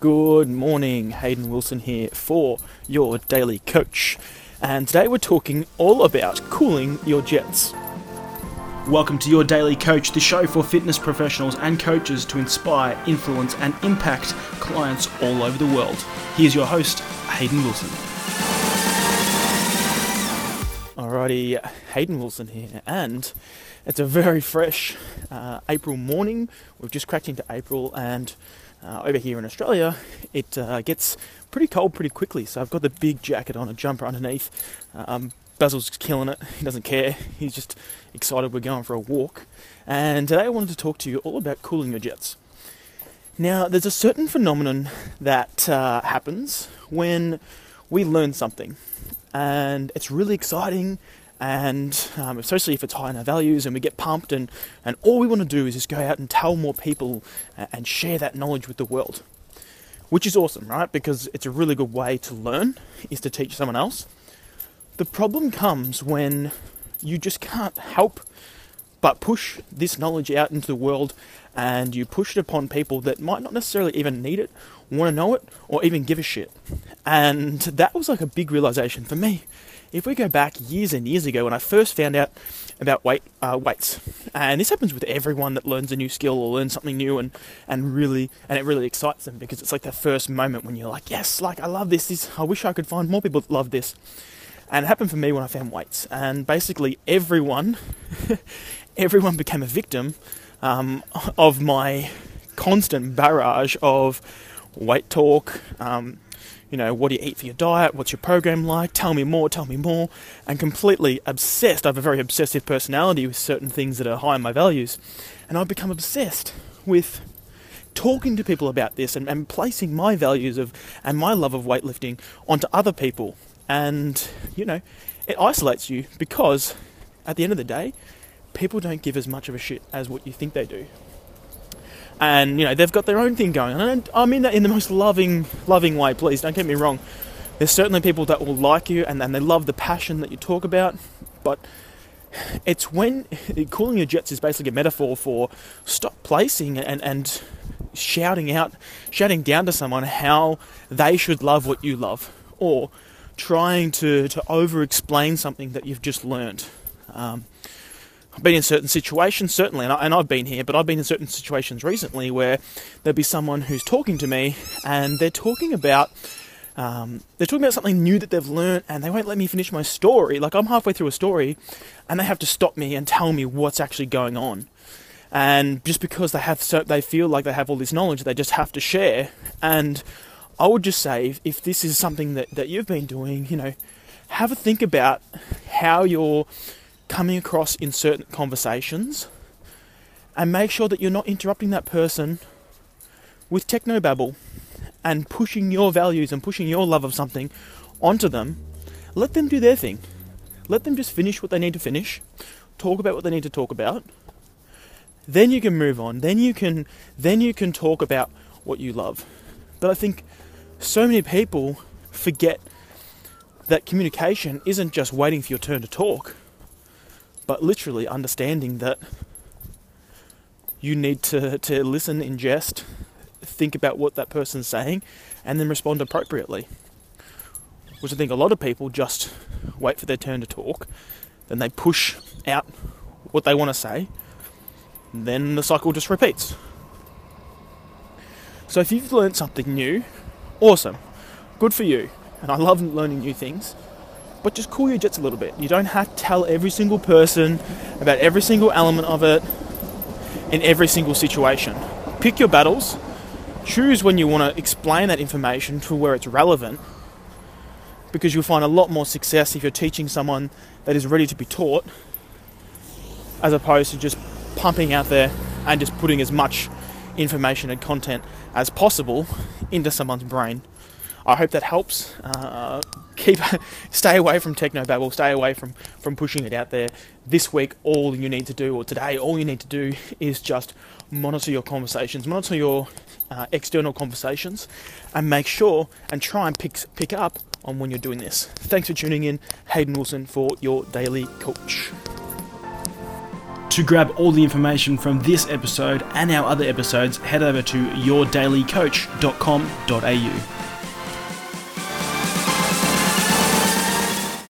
Good morning, Hayden Wilson here for your daily coach. And today we're talking all about cooling your jets. Welcome to your daily coach, the show for fitness professionals and coaches to inspire, influence, and impact clients all over the world. Here's your host, Hayden Wilson. Alrighty, Hayden Wilson here, and it's a very fresh uh, April morning. We've just cracked into April, and uh, over here in Australia, it uh, gets pretty cold pretty quickly. So I've got the big jacket on, a jumper underneath. Um, Basil's killing it. He doesn't care. He's just excited we're going for a walk. And today I wanted to talk to you all about cooling your jets. Now, there's a certain phenomenon that uh, happens when we learn something, and it's really exciting and um, especially if it's high in our values and we get pumped and, and all we want to do is just go out and tell more people and share that knowledge with the world. Which is awesome right? Because it's a really good way to learn is to teach someone else. The problem comes when you just can't help but push this knowledge out into the world and you push it upon people that might not necessarily even need it want to know it or even give a shit. And that was like a big realization for me if we go back years and years ago when I first found out about weight uh, weights, and this happens with everyone that learns a new skill or learns something new, and and really and it really excites them because it's like the first moment when you're like, yes, like I love this. This I wish I could find more people that love this. And it happened for me when I found weights, and basically everyone, everyone became a victim um, of my constant barrage of weight talk. Um, you know, what do you eat for your diet? What's your program like? Tell me more, tell me more. And completely obsessed. I have a very obsessive personality with certain things that are high in my values. And I've become obsessed with talking to people about this and, and placing my values of and my love of weightlifting onto other people. And, you know, it isolates you because at the end of the day, people don't give as much of a shit as what you think they do and you know they've got their own thing going on. And I mean that in the most loving, loving way. Please don't get me wrong. There's certainly people that will like you and, and they love the passion that you talk about, but it's when cooling your jets is basically a metaphor for stop placing and, and shouting out, shouting down to someone how they should love what you love, or trying to, to over explain something that you've just learned. Um, been in certain situations, certainly, and, I, have been here, but I've been in certain situations recently where there'll be someone who's talking to me and they're talking about. Um, they're talking about something new that they've learned and they won't let me finish my story. Like, I'm halfway through a story and they have to stop me and tell me what's actually going on. And just because they have so, they feel like they have all this knowledge, they just have to share. And I would just say, if, if this is something that, that you've been doing, you know, have a think about how you're coming across in certain conversations and make sure that you're not interrupting that person with technobabble and pushing your values and pushing your love of something onto them. Let them do their thing. Let them just finish what they need to finish, talk about what they need to talk about. Then you can move on. Then you can then you can talk about what you love. But I think so many people forget that communication isn't just waiting for your turn to talk but literally understanding that you need to, to listen, ingest, think about what that person's saying, and then respond appropriately. Which I think a lot of people just wait for their turn to talk, then they push out what they want to say, then the cycle just repeats. So if you've learned something new, awesome, good for you, and I love learning new things but just cool your jets a little bit. You don't have to tell every single person about every single element of it in every single situation. Pick your battles, choose when you want to explain that information to where it's relevant, because you'll find a lot more success if you're teaching someone that is ready to be taught, as opposed to just pumping out there and just putting as much information and content as possible into someone's brain. I hope that helps. Uh, keep stay away from techno babble. Stay away from from pushing it out there. This week, all you need to do, or today, all you need to do, is just monitor your conversations, monitor your uh, external conversations, and make sure and try and pick pick up on when you're doing this. Thanks for tuning in, Hayden Wilson, for your daily coach. To grab all the information from this episode and our other episodes, head over to yourdailycoach.com.au.